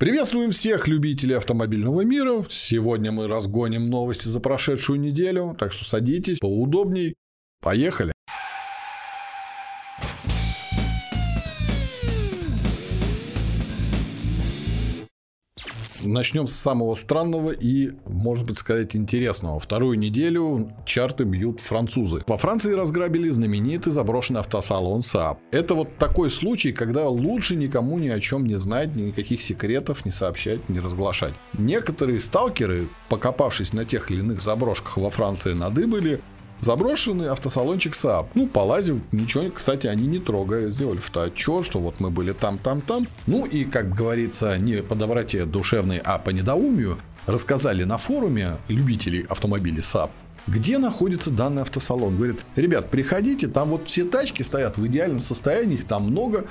Приветствуем всех любителей автомобильного мира. Сегодня мы разгоним новости за прошедшую неделю, так что садитесь поудобней. Поехали! Начнем с самого странного и, может быть, сказать, интересного. Вторую неделю чарты бьют французы. Во Франции разграбили знаменитый заброшенный автосалон Saab. Это вот такой случай, когда лучше никому ни о чем не знать, никаких секретов не сообщать, не разглашать. Некоторые сталкеры, покопавшись на тех или иных заброшках во Франции, надыбали Заброшенный автосалончик Saab. Ну, полазил, ничего, кстати, они не трогая. Сделали фотоотчет, что вот мы были там, там, там. Ну и, как говорится, не по доброте душевной, а по недоумию, рассказали на форуме любителей автомобилей Saab, где находится данный автосалон. Говорит, ребят, приходите, там вот все тачки стоят в идеальном состоянии, их там много,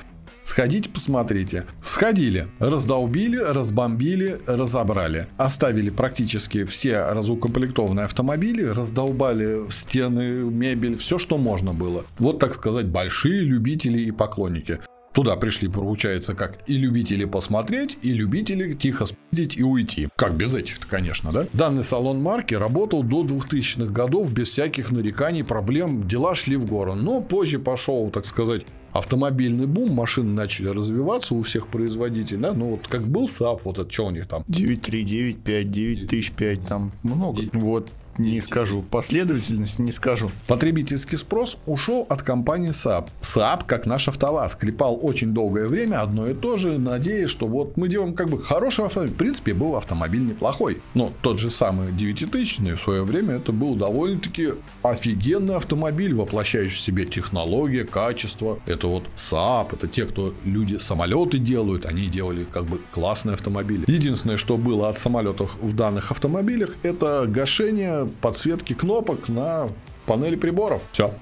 Сходите, посмотрите. Сходили, раздолбили, разбомбили, разобрали. Оставили практически все разукомплектованные автомобили, раздолбали стены, мебель, все, что можно было. Вот, так сказать, большие любители и поклонники. Туда пришли, получается, как и любители посмотреть, и любители тихо спиздить и уйти. Как без этих конечно, да? Данный салон марки работал до 2000-х годов без всяких нареканий, проблем, дела шли в гору. Но позже пошел, так сказать, автомобильный бум, машины начали развиваться у всех производителей, да, ну вот как был Saab, вот это что у них там? 9.3, 9.5, 9005, там много. Вот не скажу. Последовательность не скажу. Потребительский спрос ушел от компании Saab. Saab, как наш АвтоВАЗ, клепал очень долгое время одно и то же, надеясь, что вот мы делаем как бы хороший автомобиль. В принципе, был автомобиль неплохой. Но тот же самый 9000 в свое время это был довольно-таки офигенный автомобиль, воплощающий в себе технологии, качество. Это вот Saab, это те, кто люди самолеты делают, они делали как бы классные автомобили. Единственное, что было от самолетов в данных автомобилях, это гашение подсветки кнопок на панели приборов. Все.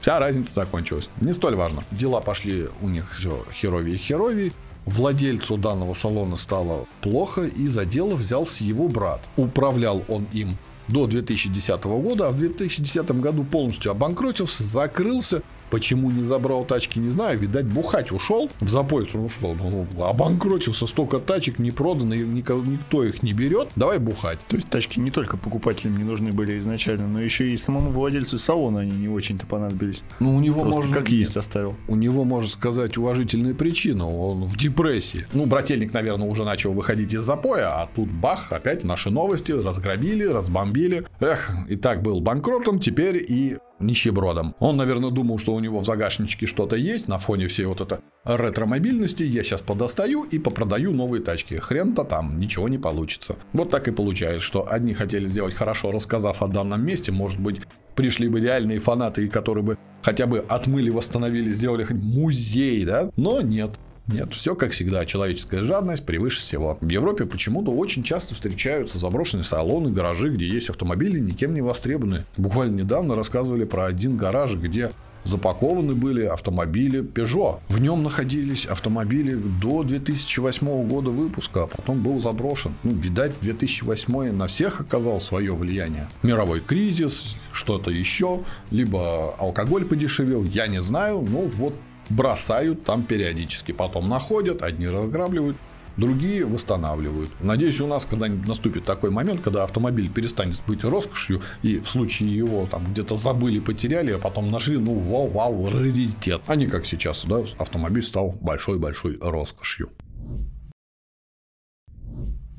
Вся разница закончилась. Не столь важно. Дела пошли у них все херовее и херовее. Владельцу данного салона стало плохо, и за дело взялся его брат. Управлял он им до 2010 года, а в 2010 году полностью обанкротился, закрылся Почему не забрал тачки, не знаю. Видать, бухать ушел в запой. Ну что, ну, обанкротился, столько тачек не продано, никто, никто их не берет. Давай бухать. То есть тачки не только покупателям не нужны были изначально, но еще и самому владельцу салона они не очень-то понадобились. Ну, у него Просто можно... как есть оставил. У него, можно сказать, уважительная причина. Он в депрессии. Ну, брательник, наверное, уже начал выходить из запоя, а тут бах, опять наши новости. Разграбили, разбомбили. Эх, и так был банкротом, теперь и нищебродом. Он, наверное, думал, что у него в загашничке что-то есть на фоне всей вот этой ретро-мобильности. Я сейчас подостаю и попродаю новые тачки. Хрен-то там, ничего не получится. Вот так и получается, что одни хотели сделать хорошо, рассказав о данном месте. Может быть, пришли бы реальные фанаты, которые бы хотя бы отмыли, восстановили, сделали музей, да? Но нет. Нет, все как всегда, человеческая жадность превыше всего. В Европе почему-то очень часто встречаются заброшенные салоны, гаражи, где есть автомобили никем не востребованные. Буквально недавно рассказывали про один гараж, где запакованы были автомобили Peugeot. В нем находились автомобили до 2008 года выпуска, а потом был заброшен. Ну, видать, 2008 на всех оказал свое влияние. Мировой кризис, что-то еще, либо алкоголь подешевел, я не знаю, но вот бросают там периодически. Потом находят, одни разграбливают, другие восстанавливают. Надеюсь, у нас когда-нибудь наступит такой момент, когда автомобиль перестанет быть роскошью, и в случае его там где-то забыли, потеряли, а потом нашли, ну, вау-вау, раритет. А не как сейчас, да, автомобиль стал большой-большой роскошью.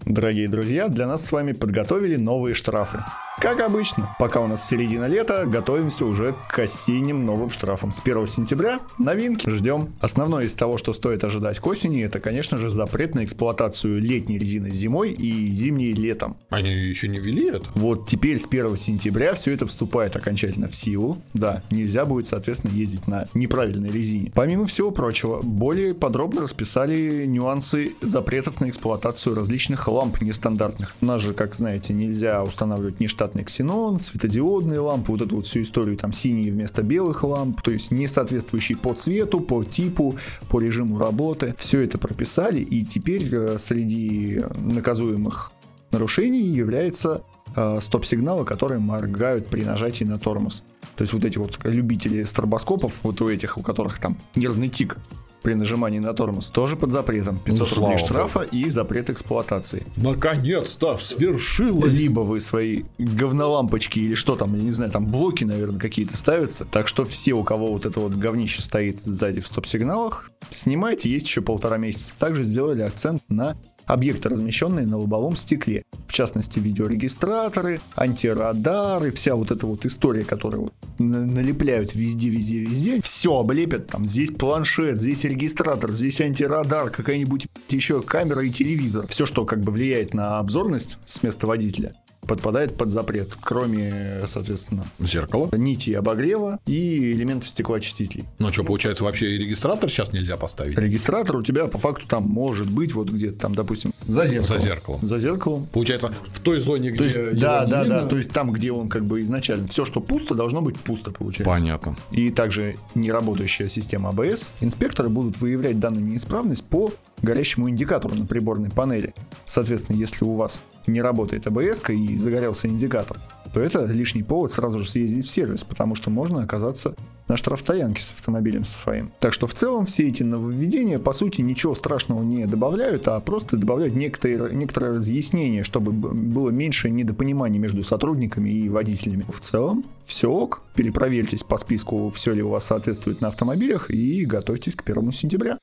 Дорогие друзья, для нас с вами подготовили новые штрафы. Как обычно, пока у нас середина лета, готовимся уже к осенним новым штрафам. С 1 сентября новинки ждем. Основное из того, что стоит ожидать к осени, это, конечно же, запрет на эксплуатацию летней резины зимой и зимней летом. Они еще не ввели это? Вот теперь с 1 сентября все это вступает окончательно в силу. Да, нельзя будет, соответственно, ездить на неправильной резине. Помимо всего прочего, более подробно расписали нюансы запретов на эксплуатацию различных ламп нестандартных. У нас же, как знаете, нельзя устанавливать нештатный ксенон, светодиодные лампы, вот эту вот всю историю, там синие вместо белых ламп, то есть не соответствующие по цвету, по типу, по режиму работы. Все это прописали, и теперь э, среди наказуемых нарушений является э, стоп-сигналы, которые моргают при нажатии на тормоз. То есть вот эти вот любители стробоскопов, вот у этих, у которых там нервный тик при нажимании на тормоз тоже под запретом. 500 Ну, рублей штрафа и запрет эксплуатации. Наконец-то свершилось! Либо вы свои говнолампочки или что там, я не знаю, там блоки, наверное, какие-то ставятся. Так что все, у кого вот это вот говнище стоит сзади в стоп-сигналах, снимайте, есть еще полтора месяца. Также сделали акцент на объекты, размещенные на лобовом стекле. В частности, видеорегистраторы, антирадары, вся вот эта вот история, которую вот на- налепляют везде, везде, везде. Все облепят, там здесь планшет, здесь регистратор, здесь антирадар, какая-нибудь еще камера и телевизор. Все, что как бы влияет на обзорность с места водителя, подпадает под запрет, кроме, соответственно, Зеркало. нити обогрева и элементов стеклоочистителей. Ну что, получается, вообще и регистратор сейчас нельзя поставить? Регистратор у тебя по факту там может быть вот где-то там, допустим, за зеркалом. За зеркалом. За зеркалом. Получается, в той зоне, где То есть, да, да, видно- да, то есть там, где он как бы изначально все, что пусто, должно быть пусто, получается. Понятно. И также неработающая система АБС. Инспекторы будут выявлять данную неисправность по горящему индикатору на приборной панели. Соответственно, если у вас не работает АБС и загорелся индикатор, то это лишний повод сразу же съездить в сервис, потому что можно оказаться на штрафстоянке с автомобилем своим. Так что в целом все эти нововведения по сути ничего страшного не добавляют, а просто добавляют некоторые, некоторые разъяснения, чтобы было меньше недопониманий между сотрудниками и водителями. В целом все ок, перепроверьтесь по списку, все ли у вас соответствует на автомобилях и готовьтесь к 1 сентября.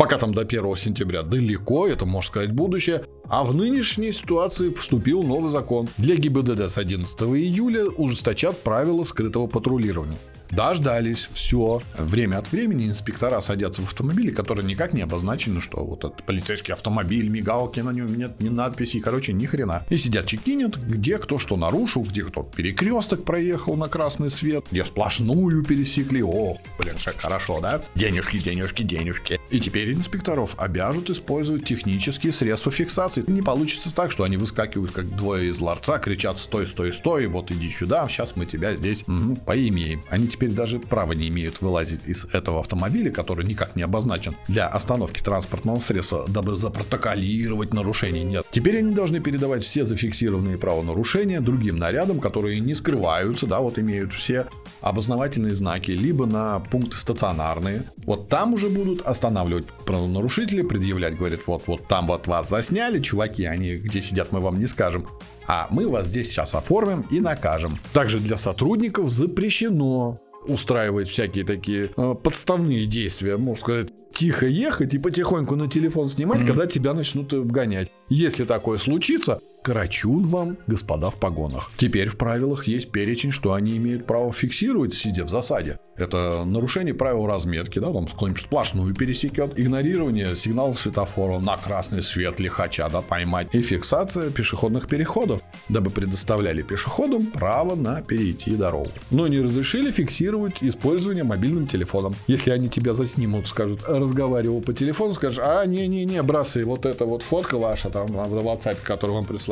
Пока там до 1 сентября далеко, это, можно сказать, будущее. А в нынешней ситуации вступил новый закон. Для ГИБДД с 11 июля ужесточат правила скрытого патрулирования. Дождались, все. Время от времени инспектора садятся в автомобили, которые никак не обозначены, что вот этот полицейский автомобиль, мигалки на нем нет, ни надписей, короче, ни хрена. И сидят чекинят, где кто что нарушил, где кто перекресток проехал на красный свет, где сплошную пересекли. О, блин, как хорошо, да? Денежки, денежки, денежки. И теперь инспекторов обяжут использовать технические средства фиксации. Не получится так, что они выскакивают как двое из ларца, кричат «стой, стой, стой, вот иди сюда, сейчас мы тебя здесь мгм, поимеем». Они теперь даже права не имеют вылазить из этого автомобиля, который никак не обозначен для остановки транспортного средства, дабы запротоколировать нарушение. Нет. Теперь они должны передавать все зафиксированные правонарушения другим нарядам, которые не скрываются, да, вот имеют все обознавательные знаки, либо на пункты стационарные. Вот там уже будут останавливать правонарушителя, предъявлять, говорит, вот, вот там вот вас засняли, чуваки, они где сидят, мы вам не скажем. А мы вас здесь сейчас оформим и накажем. Также для сотрудников запрещено устраивать всякие такие э, подставные действия, можно сказать, тихо ехать и потихоньку на телефон снимать, когда тебя начнут обгонять. Если такое случится, карачун вам, господа в погонах. Теперь в правилах есть перечень, что они имеют право фиксировать, сидя в засаде. Это нарушение правил разметки, да, там кто-нибудь сплошную пересекет, игнорирование сигнала светофора на красный свет лихача, да, поймать, и фиксация пешеходных переходов, дабы предоставляли пешеходам право на перейти дорогу. Но не разрешили фиксировать использование мобильным телефоном. Если они тебя заснимут, скажут, разговаривал по телефону, скажешь, а, не-не-не, бросай, вот эта вот фотка ваша там в WhatsApp, которую вам прислали,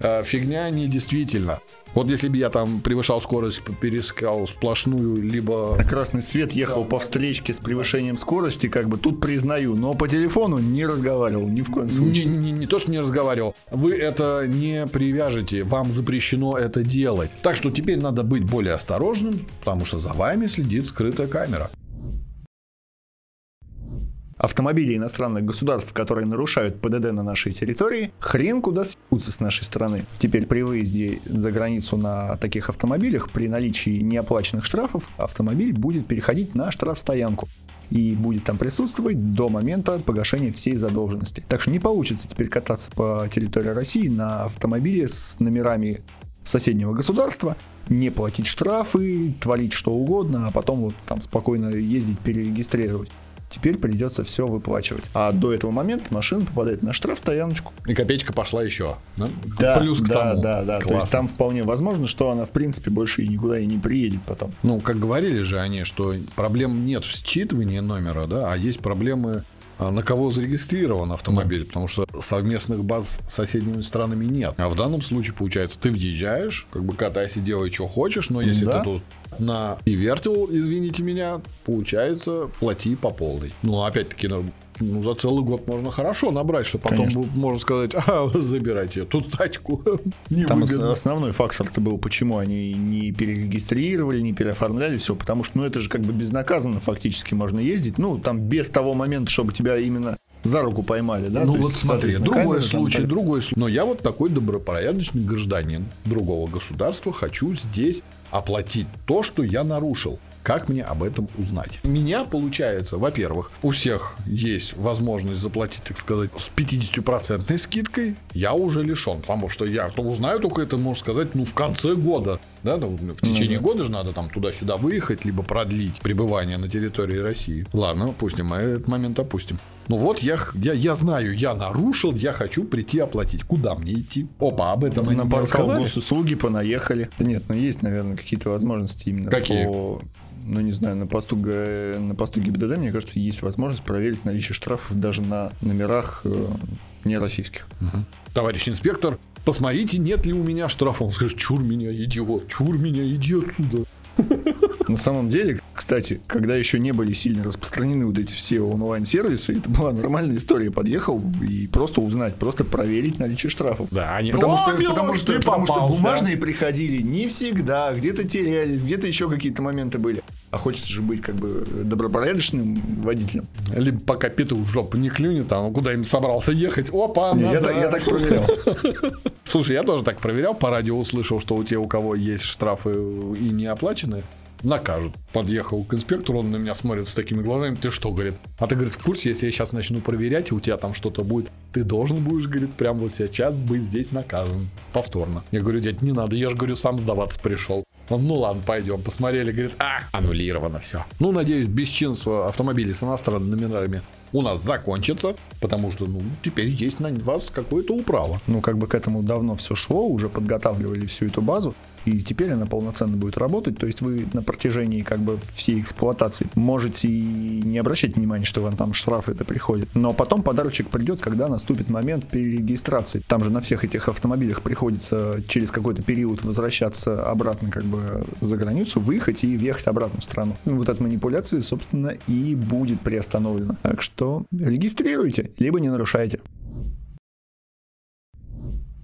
э, фигня не действительно. Вот если бы я там превышал скорость, перескал сплошную, либо На красный свет ехал по встречке с превышением скорости, как бы тут признаю, но по телефону не разговаривал ни в коем случае. Не, не, не то, что не разговаривал. Вы это не привяжете. Вам запрещено это делать. Так что теперь надо быть более осторожным, потому что за вами следит скрытая камера. Автомобили иностранных государств, которые нарушают ПДД на нашей территории, хрен куда съебутся с нашей страны. Теперь при выезде за границу на таких автомобилях, при наличии неоплаченных штрафов, автомобиль будет переходить на штрафстоянку и будет там присутствовать до момента погашения всей задолженности. Так что не получится теперь кататься по территории России на автомобиле с номерами соседнего государства, не платить штрафы, творить что угодно, а потом вот там спокойно ездить, перерегистрировать. Теперь придется все выплачивать. А до этого момента машина попадает на штрафстояночку. И копеечка пошла еще. Да? Да, Плюс к да, тому. да, да. То Классно. есть там вполне возможно, что она в принципе больше и никуда и не приедет потом. Ну, как говорили же они, что проблем нет в считывании номера, да, а есть проблемы на кого зарегистрирован автомобиль, потому что совместных баз с соседними странами нет. А в данном случае, получается, ты въезжаешь, как бы катайся, делай, что хочешь, но если Да. ты тут на и вертел, извините меня, получается, плати по полной. Ну, опять-таки, ну, за целый год можно хорошо набрать, что потом Конечно. можно сказать, а, забирайте эту тачку. Там основной фактор-то был, почему они не перерегистрировали, не переоформляли все, потому что, ну, это же как бы безнаказанно фактически можно ездить, ну, там без того момента, чтобы тебя именно за руку поймали, да? Ну То вот есть, смотри, другой камеры там случай, так- другой случай. Но я вот такой добропорядочный гражданин другого государства хочу здесь оплатить то, что я нарушил. Как мне об этом узнать? У меня получается, во-первых, у всех есть возможность заплатить, так сказать, с 50% скидкой. Я уже лишен, потому что я то узнаю только это, можно сказать, ну, в конце года. Да, там, в течение года же надо там туда-сюда выехать, либо продлить пребывание на территории России. Ладно, опустим, мы этот момент опустим. Ну вот я, я, я знаю, я нарушил, я хочу прийти оплатить. Куда мне идти? Опа, об этом они на не портал госуслуги понаехали. Да нет, ну есть, наверное, какие-то возможности именно Какие? по... Ну, не знаю, на посту, на посту ГИБДД, мне кажется, есть возможность проверить наличие штрафов даже на номерах э, не российских. Товарищ инспектор, посмотрите, нет ли у меня штрафа. Он скажет, чур меня, идиот, чур меня, иди отсюда. На самом деле, кстати, когда еще не были сильно распространены вот эти все онлайн-сервисы, это была нормальная история. Подъехал и просто узнать, просто проверить наличие штрафов. Да, они... Потому, О, что, милош, потому, что, потому что бумажные приходили не всегда, где-то терялись, где-то еще какие-то моменты были. А хочется же быть как бы добропорядочным водителем. Либо пока петух в жопу не клюнет, там, куда им собрался ехать. Опа, Не, я, надо. так, я так проверял. Слушай, я тоже так проверял, по радио услышал, что у тех, у кого есть штрафы и не оплачены, накажут. Подъехал к инспектору, он на меня смотрит с такими глазами, ты что, говорит, а ты, говорит, в курсе, если я сейчас начну проверять, и у тебя там что-то будет, ты должен будешь, говорит, прям вот сейчас быть здесь наказан. Повторно. Я говорю, дядь, не надо, я же, говорю, сам сдаваться пришел. Ну ладно, пойдем. Посмотрели, говорит, а, аннулировано все. Ну, надеюсь, бесчинство автомобилей с иностранными номерами у нас закончится, потому что, ну, теперь есть на вас какое-то управо. Ну, как бы к этому давно все шло, уже подготавливали всю эту базу, и теперь она полноценно будет работать. То есть вы на протяжении как бы всей эксплуатации можете и не обращать внимания, что вам там штрафы это приходят. Но потом подарочек придет, когда наступит момент перерегистрации. Там же на всех этих автомобилях приходится через какой-то период возвращаться обратно как бы за границу, выехать и въехать обратно в страну. Ну, Вот эта манипуляция, собственно, и будет приостановлена. Так что регистрируйте, либо не нарушайте.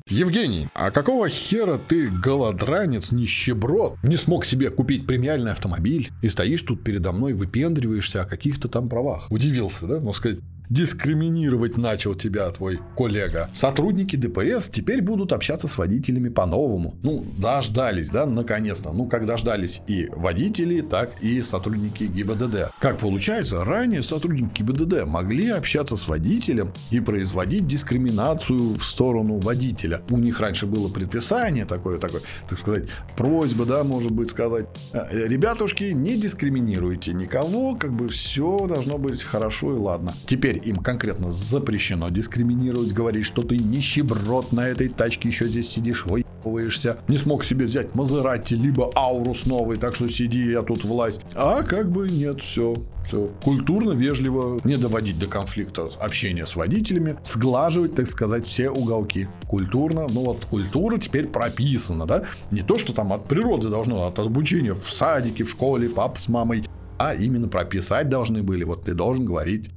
Евгений, а какого хера ты, голодранец, нищеброд, не смог себе купить премиальный автомобиль и стоишь тут передо мной, выпендриваешься о каких-то там правах? Удивился, да? Ну, сказать, дискриминировать начал тебя твой коллега. Сотрудники ДПС теперь будут общаться с водителями по-новому. Ну, дождались, да, наконец-то. Ну, как дождались и водители, так и сотрудники ГИБДД. Как получается, ранее сотрудники ГИБДД могли общаться с водителем и производить дискриминацию в сторону водителя. У них раньше было предписание такое, такое, так сказать, просьба, да, может быть, сказать, «Э, ребятушки, не дискриминируйте никого, как бы все должно быть хорошо и ладно. Теперь им конкретно запрещено дискриминировать, говорить, что ты нищеброд на этой тачке еще здесь сидишь, выебываешься, не смог себе взять Мазерати, либо Аурус новый, так что сиди, я тут власть. А как бы нет, все, все. Культурно, вежливо, не доводить до конфликта общения с водителями, сглаживать, так сказать, все уголки. Культурно, ну вот культура теперь прописана, да? Не то, что там от природы должно, от обучения в садике, в школе, пап с мамой, а именно прописать должны были. Вот ты должен говорить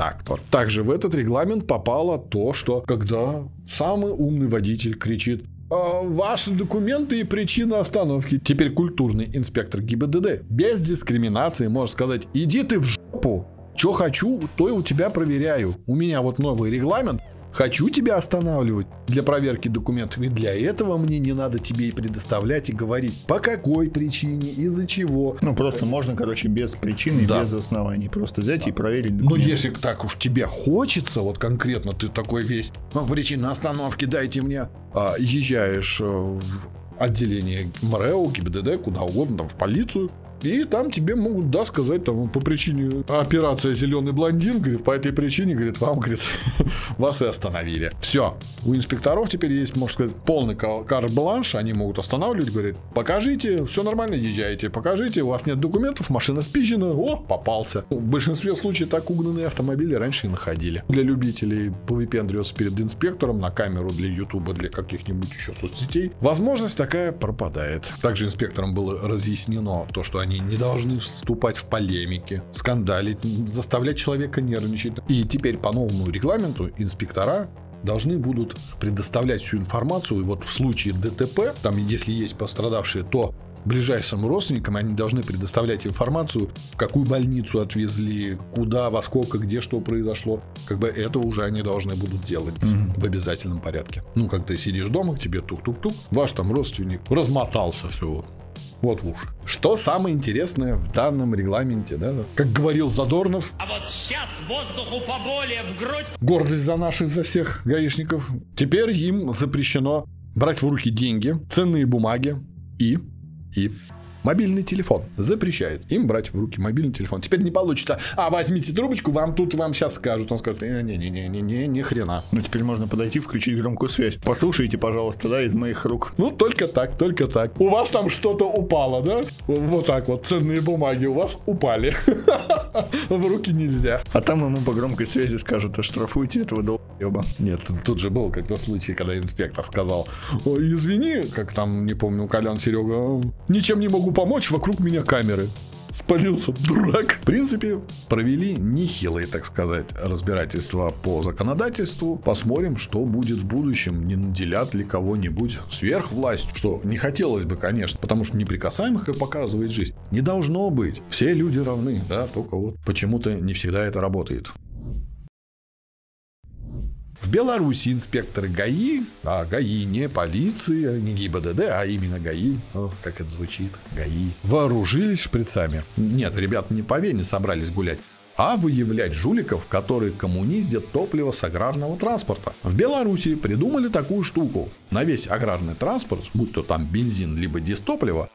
так, то. Также в этот регламент попало то, что когда самый умный водитель кричит «А, Ваши документы и причина остановки. Теперь культурный инспектор ГИБДД без дискриминации может сказать «Иди ты в жопу, что хочу, то и у тебя проверяю. У меня вот новый регламент, Хочу тебя останавливать для проверки документов, и для этого мне не надо тебе и предоставлять и говорить, по какой причине, из-за чего. Ну, просто можно, короче, без причины, Да. без оснований. Просто взять и проверить Но документы. если так уж тебе хочется, вот конкретно ты такой весь, «Ну, причина остановки, дайте мне, а, езжаешь э, в отделение МРЭО, ГИБДД, куда угодно, там, в полицию, и там тебе могут, да, сказать, там, по причине операция «Зеленый блондин», говорит, по этой причине, говорит, вам, говорит, вас и остановили. Все. У инспекторов теперь есть, можно сказать, полный ка- карт-бланш, они могут останавливать, говорит, покажите, все нормально, езжайте, покажите, у вас нет документов, машина спизжена, о, попался. В большинстве случаев так угнанные автомобили раньше и находили. Для любителей повыпендриваться перед инспектором на камеру для ютуба, для каких-нибудь еще соцсетей, возможность такая пропадает. Также инспекторам было разъяснено то, что они Они не должны вступать в полемики, скандалить, заставлять человека нервничать. И теперь по новому регламенту инспектора должны будут предоставлять всю информацию. И вот в случае ДТП, там если есть пострадавшие, то ближайшим родственникам они должны предоставлять информацию, в какую больницу отвезли, куда, во сколько, где что произошло. Как бы это уже они должны будут делать mm-hmm. в обязательном порядке. Ну, как ты сидишь дома, к тебе тук-тук-тук, ваш там родственник размотался все. Вот уж. Что самое интересное в данном регламенте, да? Как говорил Задорнов. А вот сейчас воздуху поболее в грудь. Гордость за наших, за всех гаишников. Теперь им запрещено брать в руки деньги, ценные бумаги и и Мобильный телефон запрещает им брать в руки мобильный телефон. Теперь не получится. А возьмите трубочку, вам тут вам сейчас скажут. Он скажет, не-не-не-не-не, ни хрена. Ну теперь можно подойти, включить громкую связь. Послушайте, пожалуйста, да, из моих рук. Ну только так, только так. У вас там что-то упало, да? Вот так вот, ценные бумаги у вас упали. В руки нельзя. А там ему по громкой связи скажут, оштрафуйте этого долбоеба. Нет, тут же был как-то случай, когда инспектор сказал, извини, как там, не помню, Колян Серега, ничем не могу могу помочь, вокруг меня камеры. Спалился, дурак. В принципе, провели нехилые, так сказать, разбирательства по законодательству. Посмотрим, что будет в будущем. Не наделят ли кого-нибудь сверхвласть, что не хотелось бы, конечно, потому что неприкасаемых, как показывает жизнь, не должно быть. Все люди равны, да, только вот почему-то не всегда это работает. В Беларуси инспекторы ГАИ, а ГАИ не полиция, не ГИБДД, а именно ГАИ, о, как это звучит, ГАИ, вооружились шприцами. Нет, ребята не по Вене собрались гулять, а выявлять жуликов, которые коммуниздят топливо с аграрного транспорта. В Беларуси придумали такую штуку. На весь аграрный транспорт, будь то там бензин либо дистопливо,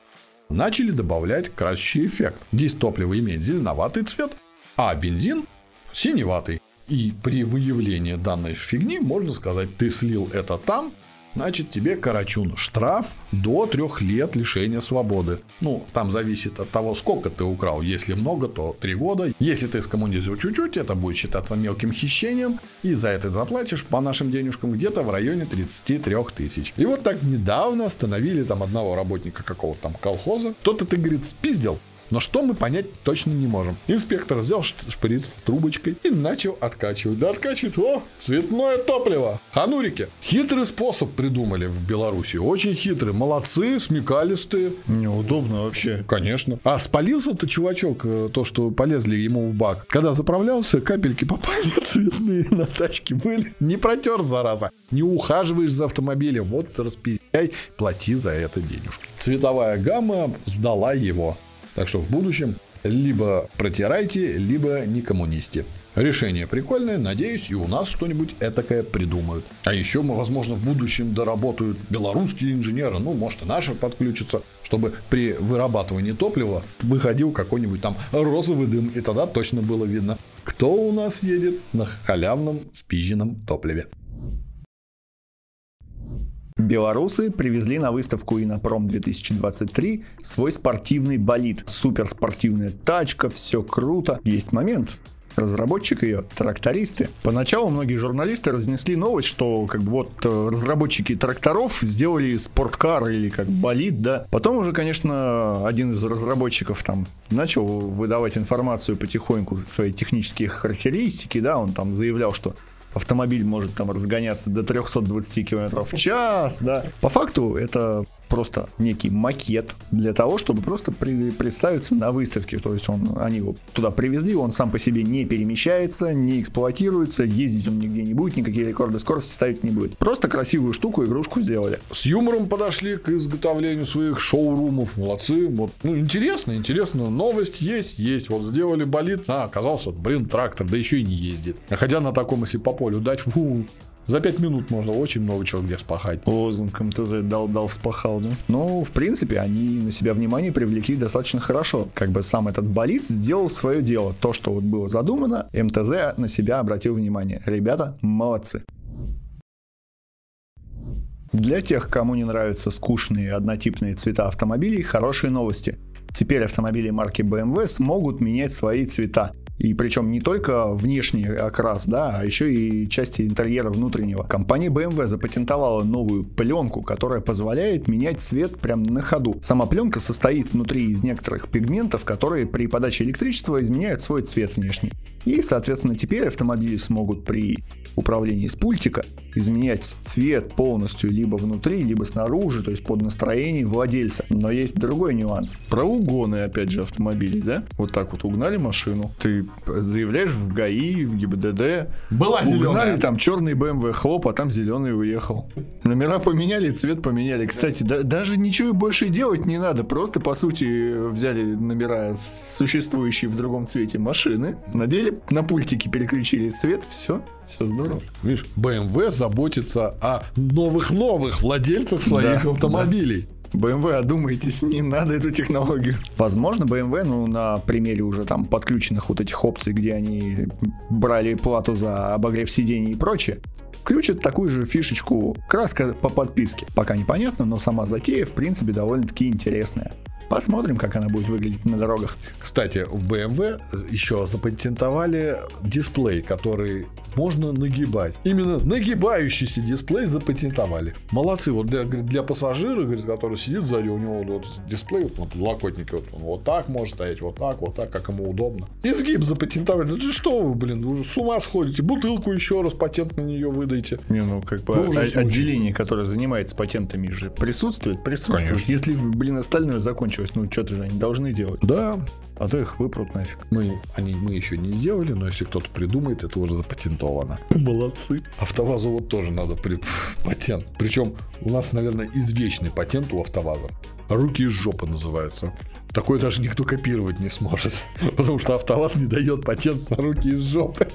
начали добавлять красящий эффект. Дистопливо имеет зеленоватый цвет, а бензин синеватый. И при выявлении данной фигни можно сказать, ты слил это там, значит тебе карачун штраф до трех лет лишения свободы. Ну, там зависит от того, сколько ты украл. Если много, то три года. Если ты скоммунизил чуть-чуть, это будет считаться мелким хищением. И за это заплатишь по нашим денежкам где-то в районе 33 тысяч. И вот так недавно остановили там одного работника какого-то там колхоза. Кто-то, ты, говорит, спиздил. Но что мы понять точно не можем. Инспектор взял шприц с трубочкой и начал откачивать. Да откачивает, о, цветное топливо. Ханурики. Хитрый способ придумали в Беларуси. Очень хитрый. Молодцы, смекалистые. Неудобно вообще. Конечно. А спалился-то чувачок, э, то, что полезли ему в бак. Когда заправлялся, капельки попали цветные на тачке были. Не протер, зараза. Не ухаживаешь за автомобилем. Вот распизняй, плати за это денежки. Цветовая гамма сдала его. Так что в будущем либо протирайте, либо не коммунисте. Решение прикольное, надеюсь, и у нас что-нибудь этакое придумают. А еще, возможно, в будущем доработают белорусские инженеры, ну, может, и наши подключатся, чтобы при вырабатывании топлива выходил какой-нибудь там розовый дым, и тогда точно было видно, кто у нас едет на халявном спизженном топливе. Белорусы привезли на выставку Инопром 2023 свой спортивный болид. Суперспортивная тачка, все круто. Есть момент, разработчик ее, трактористы. Поначалу многие журналисты разнесли новость, что как бы вот э, разработчики тракторов сделали спорткар или как болид, да. Потом уже, конечно, один из разработчиков там начал выдавать информацию потихоньку, свои технические характеристики, да, он там заявлял, что автомобиль может там разгоняться до 320 км в час, да. По факту это просто некий макет для того, чтобы просто при, представиться на выставке. То есть он, они его туда привезли, он сам по себе не перемещается, не эксплуатируется, ездить он нигде не будет, никакие рекорды скорости ставить не будет. Просто красивую штуку, игрушку сделали. С юмором подошли к изготовлению своих шоурумов. Молодцы. Вот, ну, интересно, интересно. Новость есть, есть. Вот сделали болит, а, оказался, блин, трактор, да еще и не ездит. Хотя на таком, если по полю дать, фу, за пять минут можно очень много чего где спахать. Лозунг МТЗ дал-дал спахал, да? Ну, в принципе, они на себя внимание привлекли достаточно хорошо. Как бы сам этот болид сделал свое дело. То, что вот было задумано, МТЗ на себя обратил внимание. Ребята, молодцы. Для тех, кому не нравятся скучные однотипные цвета автомобилей, хорошие новости. Теперь автомобили марки BMW смогут менять свои цвета. И причем не только внешний окрас, да, а еще и части интерьера внутреннего. Компания BMW запатентовала новую пленку, которая позволяет менять цвет прямо на ходу. Сама пленка состоит внутри из некоторых пигментов, которые при подаче электричества изменяют свой цвет внешний. И, соответственно, теперь автомобили смогут при управлении с пультика изменять цвет полностью либо внутри, либо снаружи, то есть под настроение владельца. Но есть другой нюанс. Про угоны, опять же, автомобилей, да? Вот так вот угнали машину, ты заявляешь в ГАИ, в ГИБДД. Была зеленая. Угнали там черный BMW хлоп, а там зеленый уехал. Номера поменяли, цвет поменяли. Кстати, да, даже ничего больше делать не надо. Просто, по сути, взяли номера существующие в другом цвете машины, надели на пультике, переключили цвет, все, все здорово. Видишь, BMW заботится о новых-новых владельцах своих Да, автомобилей. BMW, одумайтесь, не надо эту технологию. Возможно, BMW, ну, на примере уже там подключенных вот этих опций, где они брали плату за обогрев сидений и прочее, включат такую же фишечку краска по подписке. Пока непонятно, но сама затея, в принципе, довольно-таки интересная. Посмотрим, как она будет выглядеть на дорогах. Кстати, в BMW еще запатентовали дисплей, который можно нагибать. Именно нагибающийся дисплей запатентовали. Молодцы. Вот для, для пассажира, говорит, который сидит сзади, у него вот дисплей, вот, вот подлокотники, вот, он вот так может стоять, вот так, вот так, как ему удобно. Изгиб запатентовали. Да что вы, блин, вы уже с ума сходите. Бутылку еще раз патент на нее выдайте. Не, ну как бы случай. отделение, которое занимается патентами же присутствует, присутствует. Конечно. Если, блин, остальное закончилось, ну что-то же они должны делать. Да, А то их выпрут нафиг. Мы, они, мы еще не сделали, но если кто-то придумает, это уже запатентовано. Молодцы. АвтоВАЗу вот тоже надо при- патент. Причем у нас, наверное, извечный патент у АвтоВАЗа. Руки из жопы называются. Такое даже никто копировать не сможет. Потому что АвтоВАЗ не дает патент на руки из жопы.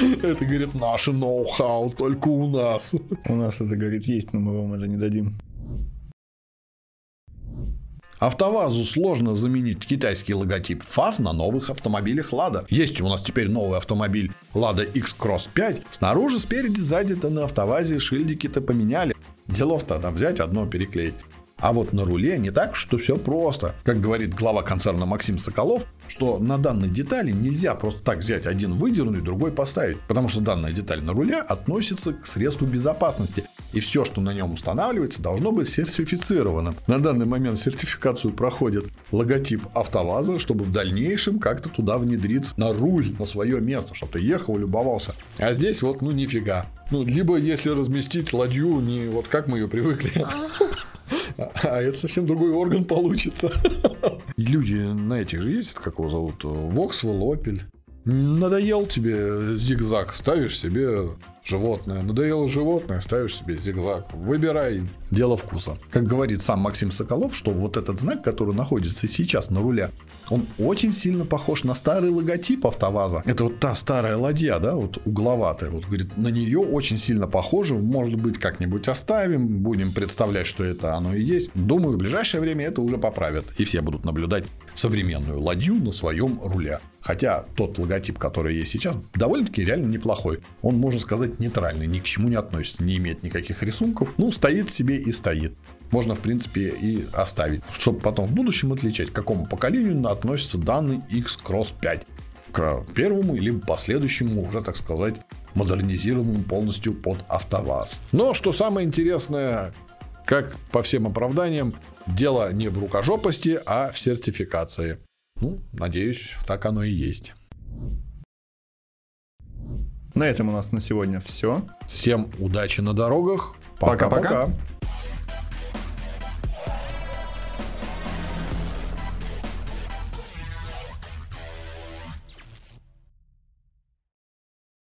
Это, говорит, наше ноу-хау только у нас. У нас это, говорит, есть, но мы вам это не дадим. АвтоВАЗу сложно заменить китайский логотип ФАЗ на новых автомобилях Лада. Есть у нас теперь новый автомобиль Лада X-Cross 5. Снаружи, спереди, сзади-то на АвтоВАЗе шильдики-то поменяли. Делов-то там взять одно переклеить. А вот на руле не так, что все просто. Как говорит глава концерна Максим Соколов, что на данной детали нельзя просто так взять один выдернуть, другой поставить. Потому что данная деталь на руле относится к средству безопасности. И все, что на нем устанавливается, должно быть сертифицировано. На данный момент сертификацию проходит логотип АвтоВАЗа, чтобы в дальнейшем как-то туда внедриться на руль, на свое место, чтобы ты ехал любовался. А здесь вот, ну, нифига. Ну, либо если разместить ладью не вот как мы ее привыкли, а это совсем другой орган получится. Люди на этих же ездят, как его зовут, Воксвелл, Опель. Надоел тебе зигзаг, ставишь себе животное. Надоело животное, ставишь себе зигзаг. Выбирай. Дело вкуса. Как говорит сам Максим Соколов, что вот этот знак, который находится сейчас на руле, он очень сильно похож на старый логотип АвтоВАЗа. Это вот та старая ладья, да, вот угловатая. Вот, говорит, на нее очень сильно похоже. Может быть, как-нибудь оставим, будем представлять, что это оно и есть. Думаю, в ближайшее время это уже поправят. И все будут наблюдать современную ладью на своем руле. Хотя тот логотип, который есть сейчас, довольно-таки реально неплохой. Он, можно сказать, нейтральный, ни к чему не относится, не имеет никаких рисунков. Ну, стоит себе и стоит. Можно, в принципе, и оставить, чтобы потом в будущем отличать, к какому поколению относится данный X-Cross 5 к первому или последующему, уже, так сказать, модернизированному полностью под АвтоВАЗ. Но, что самое интересное, как по всем оправданиям, дело не в рукожопости, а в сертификации. Ну, надеюсь, так оно и есть. На этом у нас на сегодня все. Всем удачи на дорогах. Пока-пока.